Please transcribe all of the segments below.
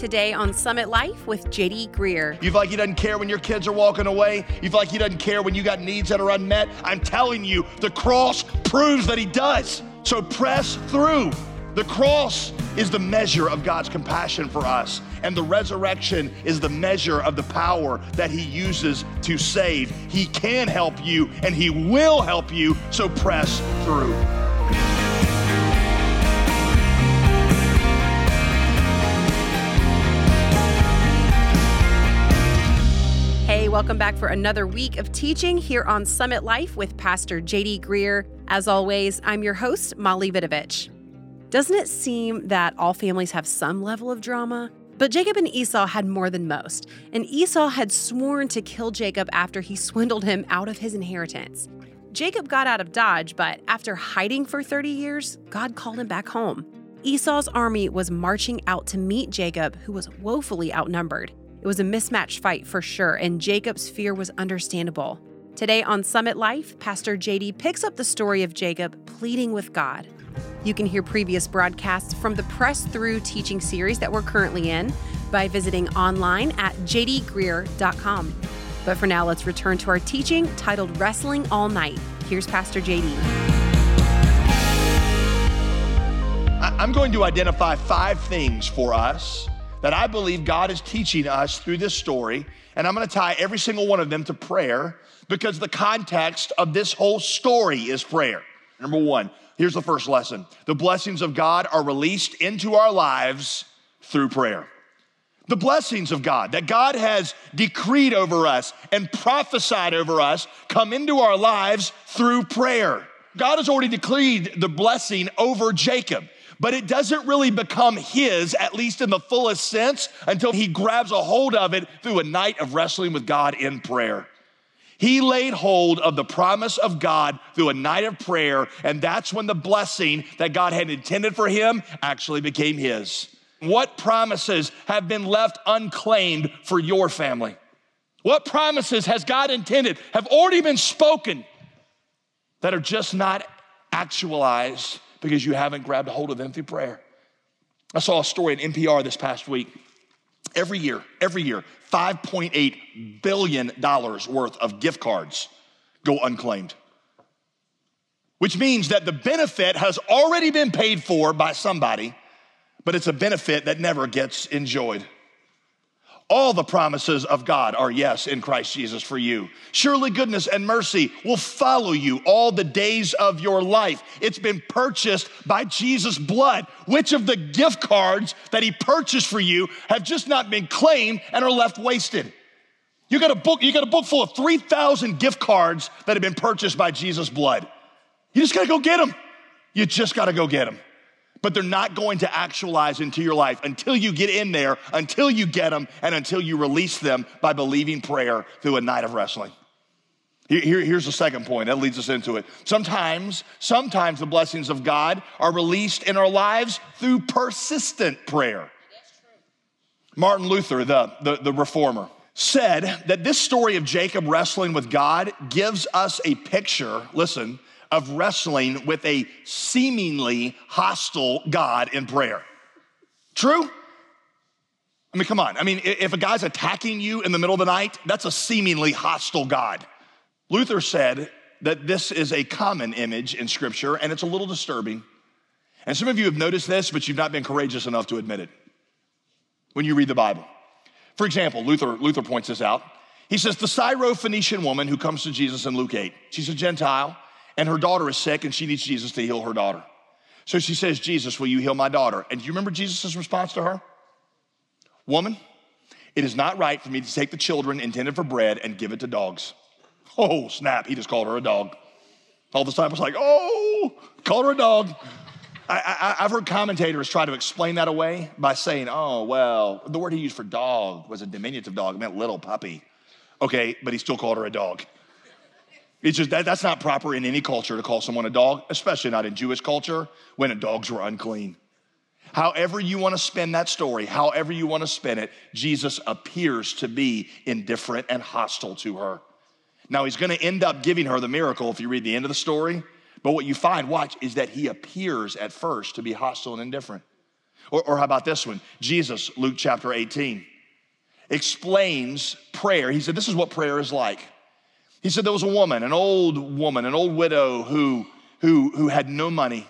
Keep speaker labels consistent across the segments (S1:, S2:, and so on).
S1: Today on Summit Life with JD Greear.
S2: You feel like he doesn't care when your kids are walking away? You feel like he doesn't care when you got needs that are unmet? I'm telling you, the cross proves that he does. So press through. The cross is the measure of God's compassion for us, and the resurrection is the measure of the power that He uses to save. He can help you, and He will help you, so press through.
S1: Welcome back for another week of teaching here on Summit Life with Pastor JD Greear. As always, I'm your host, Molly Vidovich. Doesn't it seem that all families have some level of drama? But Jacob and Esau had more than most, and Esau had sworn to kill Jacob after he swindled him out of his inheritance. Jacob got out of Dodge, but after hiding for 30 years, God called him back home. Esau's army was marching out to meet Jacob, who was woefully outnumbered. It was a mismatched fight for sure, and Jacob's fear was understandable. Today on Summit Life, Pastor JD picks up the story of Jacob pleading with God. You can hear previous broadcasts from the Press Through teaching series that we're currently in by visiting online at jdgreear.com. But for now, let's return to our teaching titled Wrestling All Night. Here's Pastor JD.
S2: I'm going to identify five things for us that I believe God is teaching us through this story, and I'm going to tie every single one of them to prayer because the context of this whole story is prayer. Number one, here's the first lesson the blessings of God are released into our lives through prayer. The blessings of God that God has decreed over us and prophesied over us come into our lives through prayer. God has already decreed the blessing over Jacob but it doesn't really become his, at least in the fullest sense, until he grabs a hold of it through a night of wrestling with God in prayer. He laid hold of the promise of God through a night of prayer, and that's when the blessing that God had intended for him actually became his. What promises have been left unclaimed for your family? What promises has God intended, have already been spoken, that are just not actualized because you haven't grabbed a hold of them through prayer. I saw a story in NPR this past week. Every year, every year, $5.8 billion worth of gift cards go unclaimed, which means that the benefit has already been paid for by somebody, but it's a benefit that never gets enjoyed. All the promises of God are yes in Christ Jesus for you. Surely goodness and mercy will follow you all the days of your life. It's been purchased by Jesus' blood. Which of the gift cards that he purchased for you have just not been claimed and are left wasted? You got a book, you got a book full of 3,000 gift cards that have been purchased by Jesus' blood. You just got to go get them. You just got to go get them but they're not going to actualize into your life until you get in there, until you get them, and until you release them by believing prayer through a night of wrestling. Here, here's the second point that leads us into it. Sometimes, sometimes the blessings of God are released in our lives through persistent prayer. Martin Luther, the, the, the reformer, said that this story of Jacob wrestling with God gives us a picture, listen, of wrestling with a seemingly hostile God in prayer. True? I mean, come on. I mean, if a guy's attacking you in the middle of the night, that's a seemingly hostile God. Luther said that this is a common image in Scripture, and it's a little disturbing. And some of you have noticed this, but you've not been courageous enough to admit it when you read the Bible. For example, Luther, Luther points this out. He says, The Syro-Phoenician woman who comes to Jesus in Luke 8, she's a Gentile and her daughter is sick and she needs Jesus to heal her daughter. So she says, Jesus, will you heal my daughter? And do you remember Jesus' response to her? Woman, it is not right for me to take the children intended for bread and give it to dogs. Oh, snap, he just called her a dog. All the disciples like, oh, call her a dog. I, have heard commentators try to explain that away by saying, oh, well, the word he used for dog was a diminutive dog, it meant little puppy. Okay, but he still called her a dog. It's just that that's not proper in any culture to call someone a dog, especially not in Jewish culture when dogs were unclean. However, you want to spin that story, however you want to spin it, Jesus appears to be indifferent and hostile to her. Now, he's going to end up giving her the miracle if you read the end of the story. But what you find, watch, is that he appears at first to be hostile and indifferent. Or, or how about this one? Jesus, Luke chapter 18, explains prayer. He said, This is what prayer is like. He said there was a woman, an old woman, an old widow who, who, who had no money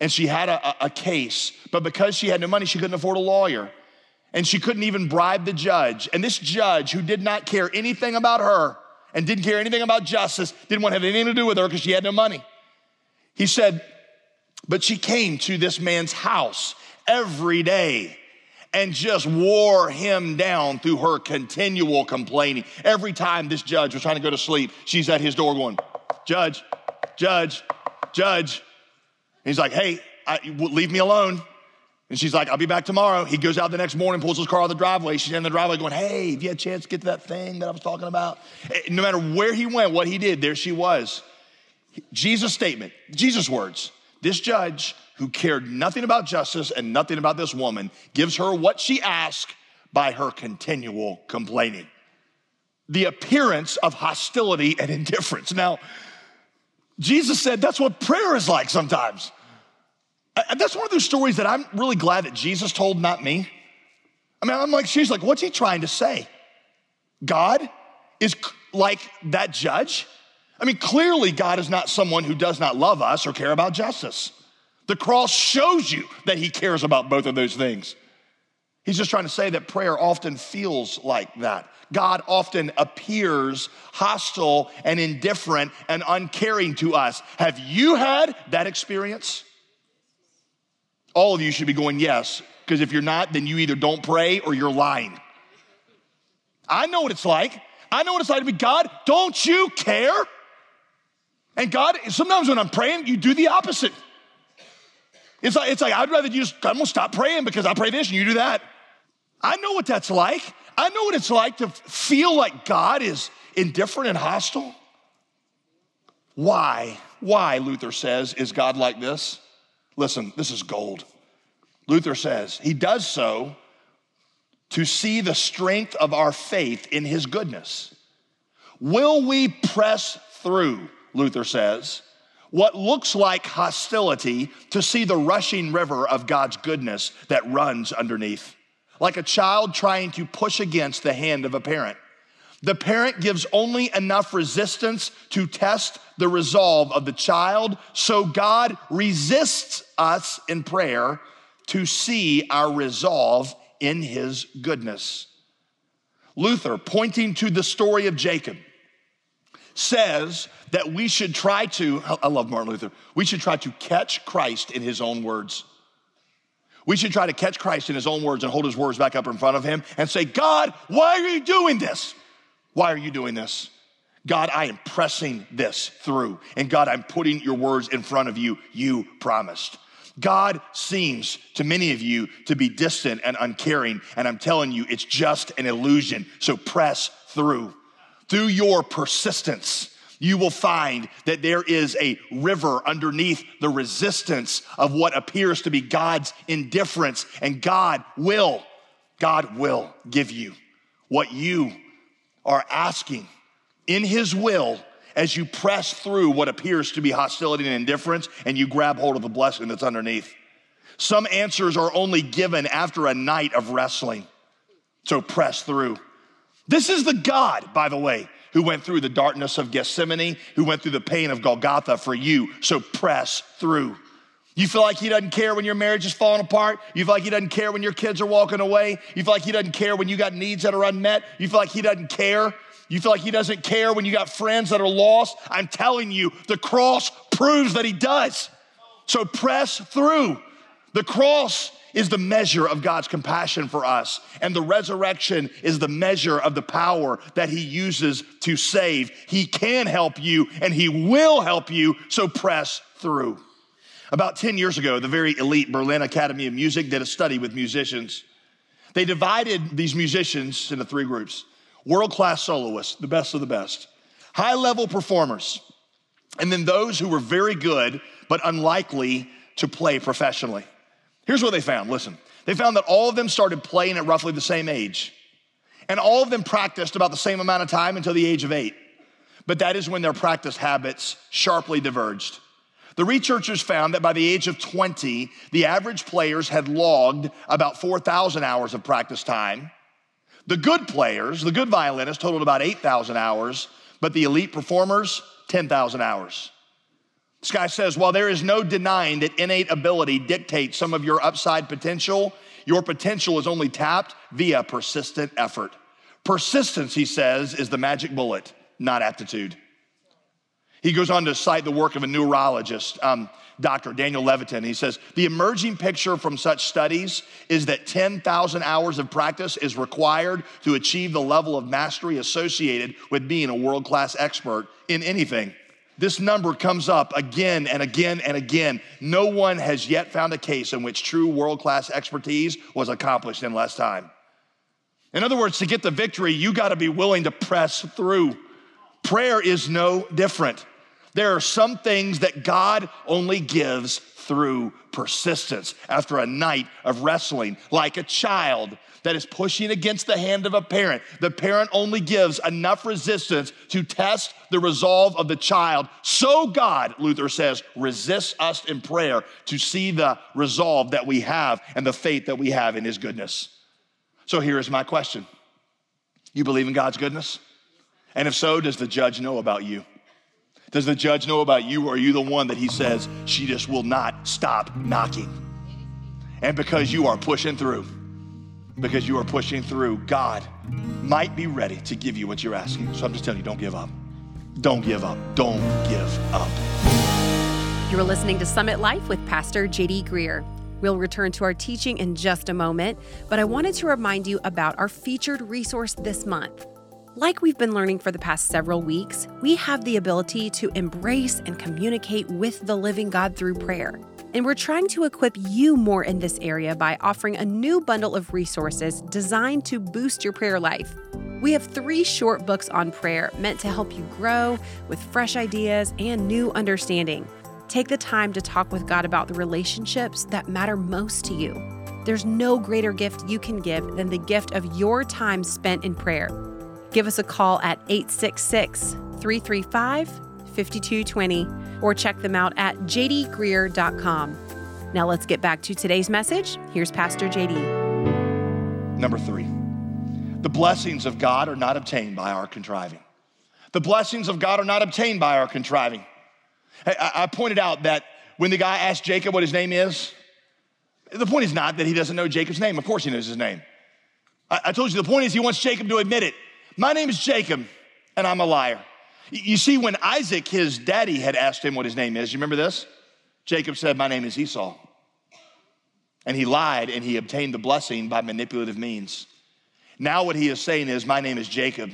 S2: and she had a, a, case, but because she had no money, she couldn't afford a lawyer and she couldn't even bribe the judge. And this judge, who did not care anything about her and didn't care anything about justice, didn't want to have anything to do with her because she had no money. He said, but she came to this man's house every day and just wore him down through her continual complaining. Every time this judge was trying to go to sleep, she's at his door going, Judge, Judge, Judge. And he's like, Hey, I, leave me alone. And she's like, I'll be back tomorrow. He goes out the next morning, pulls his car out of the driveway. She's in the driveway going, Hey, have you had a chance to get to that thing that I was talking about? Eh, no matter where he went, what he did, there she was. Jesus' statement, Jesus' words. This judge who cared nothing about justice and nothing about this woman gives her what she asked by her continual complaining. The appearance of hostility and indifference. Now, Jesus said that's what prayer is like sometimes. And that's one of those stories that I'm really glad that Jesus told, not me. I mean, I'm like, she's like, what's he trying to say? God is like that judge? I mean, clearly, God is not someone who does not love us or care about justice. The cross shows you that he cares about both of those things. He's just trying to say that prayer often feels like that. God often appears hostile and indifferent and uncaring to us. Have you had that experience? All of you should be going, yes, because if you're not, then you either don't pray or you're lying. I know what it's like. I know what it's like to be God, don't you care? And God, sometimes when I'm praying, you do the opposite. It's like, it's like I'd rather just, I'm gonna stop praying because I pray this and you do that. I know what that's like. I know what it's like to feel like God is indifferent and hostile. Why? Why, Luther says, is God like this? Listen, this is gold. Luther says, He does so to see the strength of our faith in His goodness. Will we press through Luther says, what looks like hostility to see the rushing river of God's goodness that runs underneath, like a child trying to push against the hand of a parent. The parent gives only enough resistance to test the resolve of the child, so God resists us in prayer to see our resolve in his goodness. Luther, pointing to the story of Jacob, says that we should try to, I love Martin Luther, we should try to catch Christ in his own words. We should try to catch Christ in his own words and hold his words back up in front of him and say, God, why are you doing this? Why are you doing this? God, I am pressing this through. And God, I'm putting your words in front of you. You promised. God seems to many of you to be distant and uncaring. And I'm telling you, it's just an illusion. So press through through your persistence, you will find that there is a river underneath the resistance of what appears to be God's indifference, and God will, God will give you what you are asking in His will as you press through what appears to be hostility and indifference and you grab hold of the blessing that's underneath. Some answers are only given after a night of wrestling. So press through. This is the God, by the way, who went through the darkness of Gethsemane, who went through the pain of Golgotha for you. So press through. You feel like he doesn't care when your marriage is falling apart. You feel like he doesn't care when your kids are walking away. You feel like he doesn't care when you got needs that are unmet. You feel like he doesn't care. You feel like he doesn't care when you got friends that are lost. I'm telling you, the cross proves that he does. So press through. The cross is the measure of God's compassion for us, and the resurrection is the measure of the power that He uses to save. He can help you, and He will help you, so press through. About 10 years ago, the very elite Berlin Academy of Music did a study with musicians. They divided these musicians into three groups world class soloists, the best of the best, high level performers, and then those who were very good but unlikely to play professionally. Here's what they found listen, they found that all of them started playing at roughly the same age, and all of them practiced about the same amount of time until the age of eight. But that is when their practice habits sharply diverged. The researchers found that by the age of 20, the average players had logged about 4,000 hours of practice time. The good players, the good violinists, totaled about 8,000 hours, but the elite performers, 10,000 hours. This guy says, while there is no denying that innate ability dictates some of your upside potential, your potential is only tapped via persistent effort. Persistence, he says, is the magic bullet, not aptitude. He goes on to cite the work of a neurologist, um, Dr. Daniel Levitin. He says, The emerging picture from such studies is that 10,000 hours of practice is required to achieve the level of mastery associated with being a world class expert in anything. This number comes up again and again and again. No one has yet found a case in which true world class expertise was accomplished in less time. In other words, to get the victory, you got to be willing to press through. Prayer is no different. There are some things that God only gives through persistence after a night of wrestling, like a child that is pushing against the hand of a parent. The parent only gives enough resistance to test the resolve of the child. So, God, Luther says, resists us in prayer to see the resolve that we have and the faith that we have in His goodness. So, here is my question You believe in God's goodness? And if so, does the judge know about you? Does the judge know about you, or are you the one that he says, she just will not stop knocking? And because you are pushing through, because you are pushing through, God might be ready to give you what you're asking. So I'm just telling you, don't give up. Don't give up. Don't give up.
S1: You're listening to Summit Life with Pastor JD Greear. We'll return to our teaching in just a moment, but I wanted to remind you about our featured resource this month. Like we've been learning for the past several weeks, we have the ability to embrace and communicate with the living God through prayer. And we're trying to equip you more in this area by offering a new bundle of resources designed to boost your prayer life. We have three short books on prayer meant to help you grow with fresh ideas and new understanding. Take the time to talk with God about the relationships that matter most to you. There's no greater gift you can give than the gift of your time spent in prayer. Give us a call at 866 335 5220 or check them out at jdgreear.com. Now let's get back to today's message. Here's Pastor JD.
S2: Number three, the blessings of God are not obtained by our contriving. The blessings of God are not obtained by our contriving. I, pointed out that when the guy asked Jacob what his name is, the point is not that he doesn't know Jacob's name. Of course he knows his name. I told you the point is he wants Jacob to admit it. My name is Jacob, and I'm a liar. You see, when Isaac, his daddy, had asked him what his name is, you remember this? Jacob said, My name is Esau. And he lied and he obtained the blessing by manipulative means. Now, what he is saying is, My name is Jacob.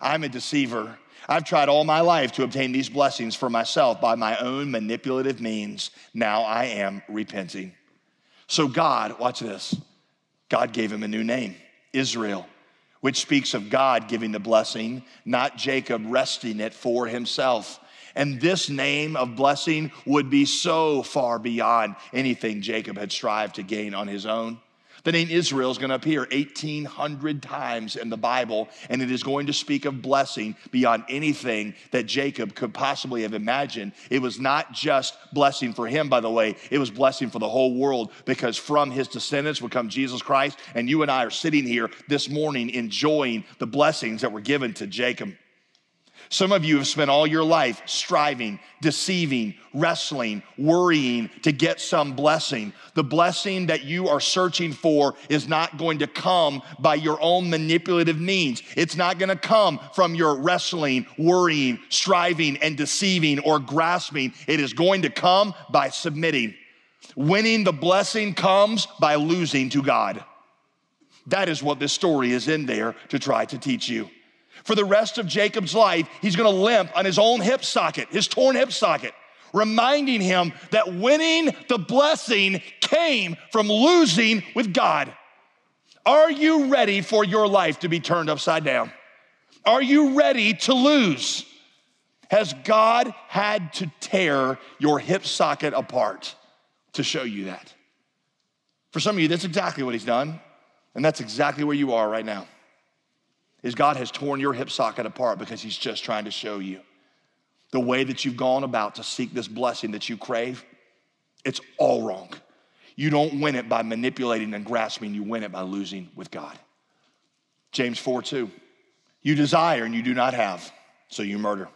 S2: I'm a deceiver. I've tried all my life to obtain these blessings for myself by my own manipulative means. Now I am repenting. So, God, watch this God gave him a new name Israel which speaks of God giving the blessing, not Jacob wresting it for himself. And this name of blessing would be so far beyond anything Jacob had strived to gain on his own. The name Israel is going to appear 1,800 times in the Bible, and it is going to speak of blessing beyond anything that Jacob could possibly have imagined. It was not just blessing for him, by the way, it was blessing for the whole world because from his descendants would come Jesus Christ, and you and I are sitting here this morning enjoying the blessings that were given to Jacob. Some of you have spent all your life striving, deceiving, wrestling, worrying to get some blessing. The blessing that you are searching for is not going to come by your own manipulative means. It's not going to come from your wrestling, worrying, striving, and deceiving or grasping. It is going to come by submitting. Winning the blessing comes by losing to God. That is what this story is in there to try to teach you. For the rest of Jacob's life, he's gonna limp on his own hip socket, his torn hip socket, reminding him that winning the blessing came from losing with God. Are you ready for your life to be turned upside down? Are you ready to lose? Has God had to tear your hip socket apart to show you that? For some of you, that's exactly what He's done, and that's exactly where you are right now is God has torn your hip socket apart because he's just trying to show you the way that you've gone about to seek this blessing that you crave, it's all wrong. You don't win it by manipulating and grasping, you win it by losing with God. James 4 2. You desire and you do not have, so you murder.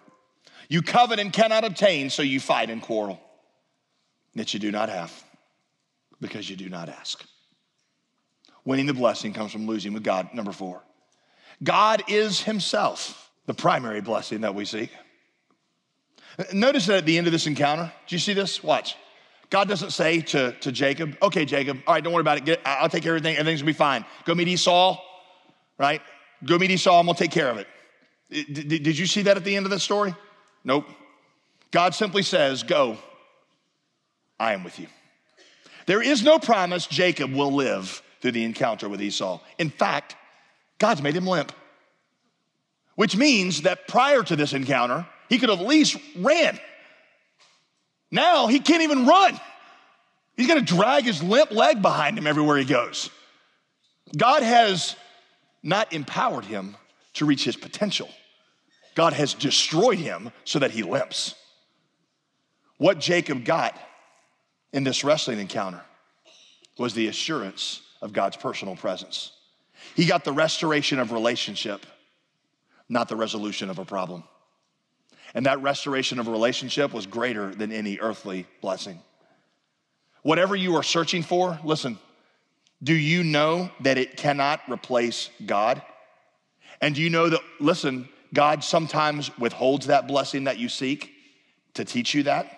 S2: You covet and cannot obtain, so you fight and quarrel. That you do not have, because you do not ask. Winning the blessing comes from losing with God. Number four, God is Himself the primary blessing that we seek. Notice that at the end of this encounter, do you see this? Watch. God doesn't say to, to Jacob, okay, Jacob, all right, don't worry about it. Get, I'll take everything. Everything's gonna be fine. Go meet Esau, right? Go meet Esau, I'm gonna take care of it. Did you see that at the end of the story? Nope. God simply says, go, I am with you. There is no promise Jacob will live through the encounter with Esau. In fact, God's made him limp, which means that prior to this encounter, he could have at least ran. Now he can't even run. He's gonna drag his limp leg behind him everywhere he goes. God has not empowered him to reach his potential. God has destroyed him so that he limps. What Jacob got in this wrestling encounter was the assurance of God's personal presence. He got the restoration of relationship, not the resolution of a problem. And that restoration of relationship was greater than any earthly blessing. Whatever you are searching for, listen, do you know that it cannot replace God? And do you know that, listen, God sometimes withholds that blessing that you seek to teach you that?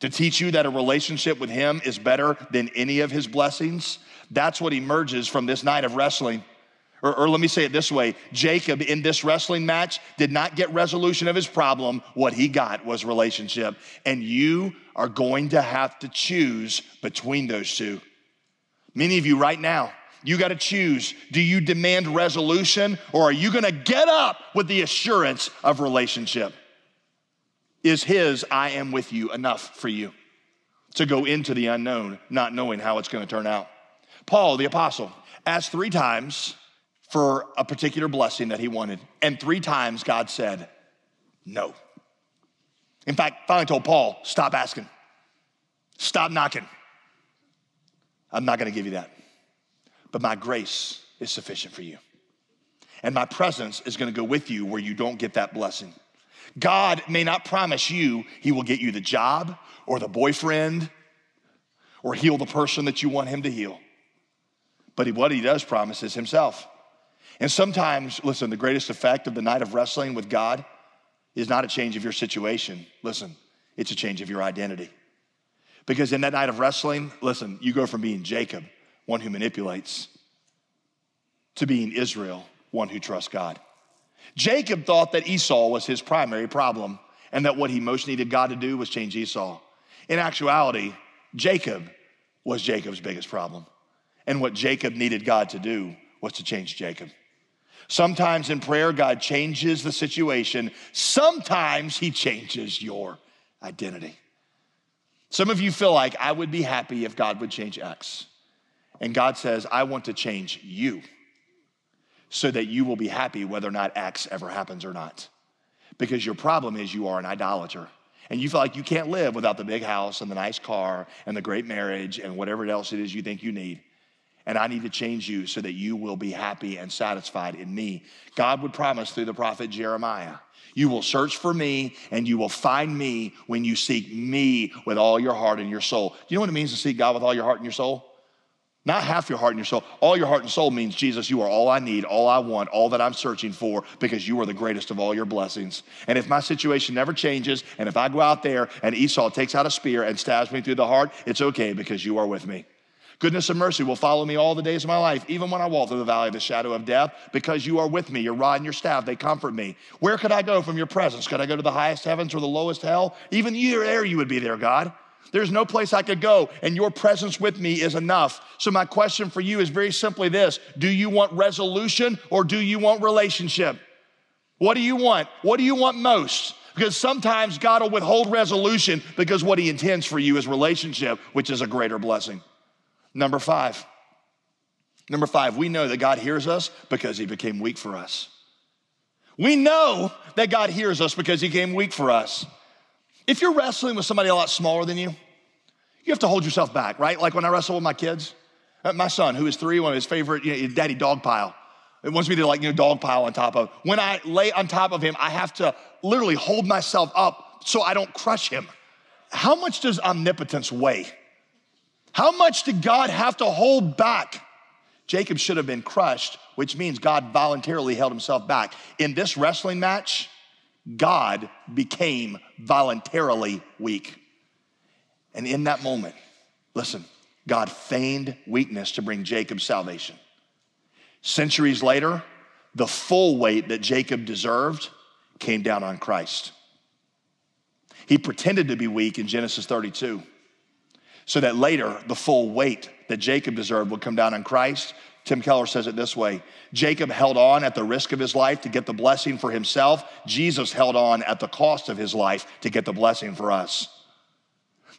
S2: To teach you that a relationship with Him is better than any of His blessings? That's what emerges from this night of wrestling. Or, or, let me say it this way Jacob in this wrestling match did not get resolution of his problem. What he got was relationship. And you are going to have to choose between those two. Many of you right now, you got to choose. Do you demand resolution or are you going to get up with the assurance of relationship? Is his I am with you enough for you to go into the unknown, not knowing how it's going to turn out? Paul, the apostle, asked three times for a particular blessing that he wanted. And three times God said, no. In fact, finally told Paul, stop asking, stop knocking. I'm not gonna give you that. But my grace is sufficient for you. And my presence is gonna go with you where you don't get that blessing. God may not promise you he will get you the job or the boyfriend or heal the person that you want him to heal. But what he does promise is himself. And sometimes, listen, the greatest effect of the night of wrestling with God is not a change of your situation. Listen, it's a change of your identity. Because in that night of wrestling, listen, you go from being Jacob, one who manipulates, to being Israel, one who trusts God. Jacob thought that Esau was his primary problem and that what he most needed God to do was change Esau. In actuality, Jacob was Jacob's biggest problem. And what Jacob needed God to do was to change Jacob. Sometimes in prayer, God changes the situation. Sometimes He changes your identity. Some of you feel like I would be happy if God would change X. And God says, I want to change you so that you will be happy whether or not X ever happens or not. Because your problem is you are an idolater. And you feel like you can't live without the big house and the nice car and the great marriage and whatever else it is you think you need and I need to change you so that you will be happy and satisfied in me. God would promise through the prophet Jeremiah. You will search for me and you will find me when you seek me with all your heart and your soul. Do you know what it means to seek God with all your heart and your soul? Not half your heart and your soul. All your heart and soul means, Jesus, you are all I need, all I want, all that I'm searching for, because you are the greatest of all your blessings. And if my situation never changes, and if I go out there and Esau takes out a spear and stabs me through the heart, it's okay because you are with me. Goodness and mercy will follow me all the days of my life, even when I walk through the valley of the shadow of death, because you are with me. Your rod and your staff, they comfort me. Where could I go from your presence? Could I go to the highest heavens or the lowest hell? Even you there, you would be there, God. There's no place I could go, and your presence with me is enough. So, my question for you is very simply this Do you want resolution or do you want relationship? What do you want? What do you want most? Because sometimes God will withhold resolution because what He intends for you is relationship, which is a greater blessing. Number five. Number five, we know that God hears us because he became weak for us. We know that God hears us because he came weak for us. If you're wrestling with somebody a lot smaller than you, you have to hold yourself back, right? Like when I wrestle with my kids, uh, my son, who is three, one of his favorite, you know, daddy dog pile. It wants me to like, you know, dog pile on top of. When I lay on top of him, I have to literally hold myself up so I don't crush him. How much does omnipotence weigh? How much did God have to hold back? Jacob should have been crushed, which means God voluntarily held himself back. In this wrestling match, God became voluntarily weak. And in that moment, listen, God feigned weakness to bring Jacob salvation. Centuries later, the full weight that Jacob deserved came down on Christ. He pretended to be weak in Genesis 32 so that later the full weight that Jacob deserved would come down on Christ. Tim Keller says it this way Jacob held on at the risk of his life to get the blessing for himself. Jesus held on at the cost of his life to get the blessing for us.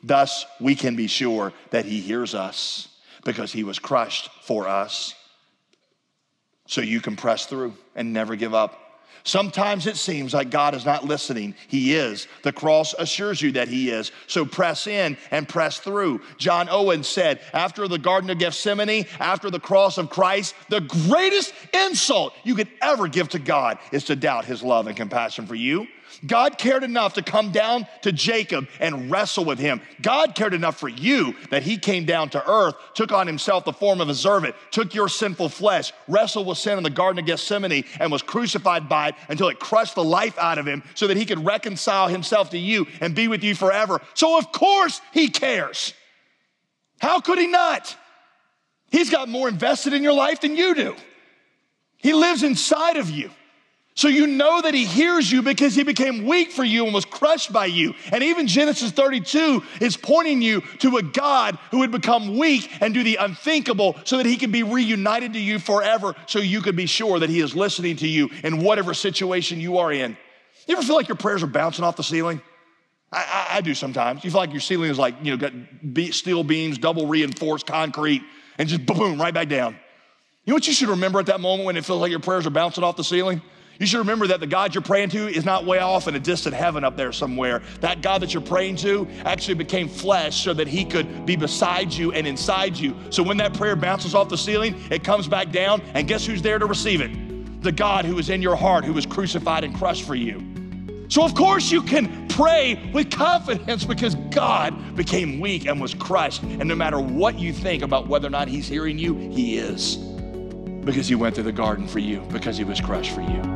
S2: Thus, we can be sure that he hears us because he was crushed for us. So you can press through and never give up. Sometimes it seems like God is not listening. He is. The cross assures you that He is. So press in and press through. John Owen said, after the Garden of Gethsemane, after the cross of Christ, the greatest insult you could ever give to God is to doubt His love and compassion for you. God cared enough to come down to Jacob and wrestle with him. God cared enough for you that he came down to earth, took on himself the form of a servant, took your sinful flesh, wrestled with sin in the Garden of Gethsemane, and was crucified by it until it crushed the life out of him so that he could reconcile himself to you and be with you forever. So, of course, he cares. How could he not? He's got more invested in your life than you do. He lives inside of you. So you know that he hears you because he became weak for you and was crushed by you. And even Genesis 32 is pointing you to a God who would become weak and do the unthinkable so that he could be reunited to you forever so you could be sure that he is listening to you in whatever situation you are in. You ever feel like your prayers are bouncing off the ceiling? I, I, I do sometimes. You feel like your ceiling is like, you know, got steel beams, double reinforced concrete, and just boom, right back down. You know what you should remember at that moment when it feels like your prayers are bouncing off the ceiling? You should remember that the God you're praying to is not way off in a distant heaven up there somewhere. That God that you're praying to actually became flesh so that he could be beside you and inside you. So when that prayer bounces off the ceiling, it comes back down, and guess who's there to receive it? The God who is in your heart, who was crucified and crushed for you. So, of course, you can pray with confidence because God became weak and was crushed. And no matter what you think about whether or not He's hearing you, He is. Because He went through the garden for you, because He was crushed for you.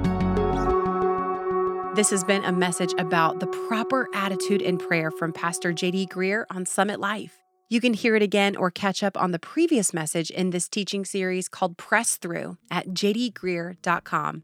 S1: This has been a message about the proper attitude in prayer from Pastor JD Greear on Summit Life. You can hear it again or catch up on the previous message in this teaching series called Press Through at jdgreear.com.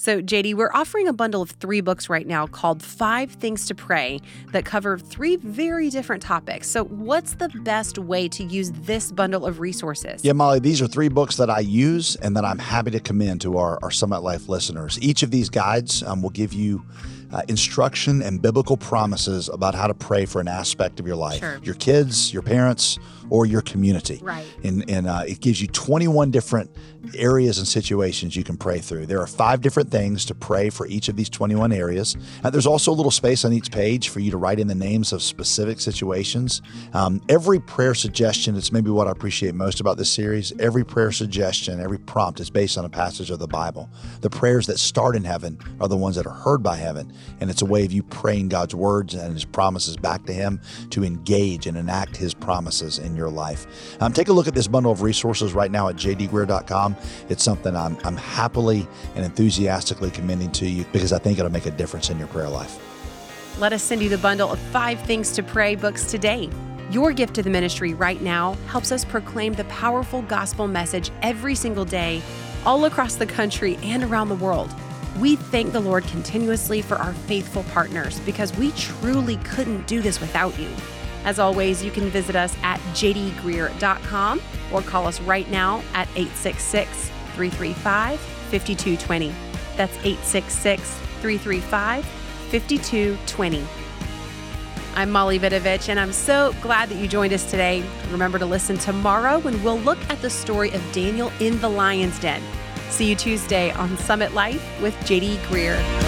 S1: So, JD, we're offering a bundle of three books right now called Five Things to Pray that cover three very different topics. So, what's the best way to use this bundle of resources?
S3: Yeah, Molly, these are three books that I use and that I'm happy to commend to our, our Summit Life listeners. Each of these guides um, will give you uh, instruction and biblical promises about how to pray for an aspect of your life
S1: sure.
S3: your kids, your parents, or your community.
S1: Right.
S3: And, and uh, it gives you 21 different areas and situations you can pray through. There are five different things to pray for each of these 21 areas. Uh, there's also a little space on each page for you to write in the names of specific situations. Um, every prayer suggestion, it's maybe what I appreciate most about this series, every prayer suggestion, every prompt is based on a passage of the Bible. The prayers that start in heaven are the ones that are heard by heaven. And it's a way of you praying God's words and his promises back to him to engage and enact his promises in your life. Um, take a look at this bundle of resources right now at jdgreear.com. It's something I'm, I'm happily and enthusiastically commending to you because I think it'll make a difference in your prayer life.
S1: Let us send you the bundle of five things to pray books today. Your gift to the ministry right now helps us proclaim the powerful gospel message every single day, all across the country and around the world. We thank the Lord continuously for our faithful partners because we truly couldn't do this without you. As always, you can visit us at jdgreear.com or call us right now at 866 335 5220. That's 866 335 5220. I'm Molly Vidovich, and I'm so glad that you joined us today. Remember to listen tomorrow when we'll look at the story of Daniel in the lion's den. See you Tuesday on Summit Life with JD Greear.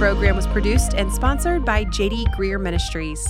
S1: Program was produced and sponsored by JD Greear Ministries.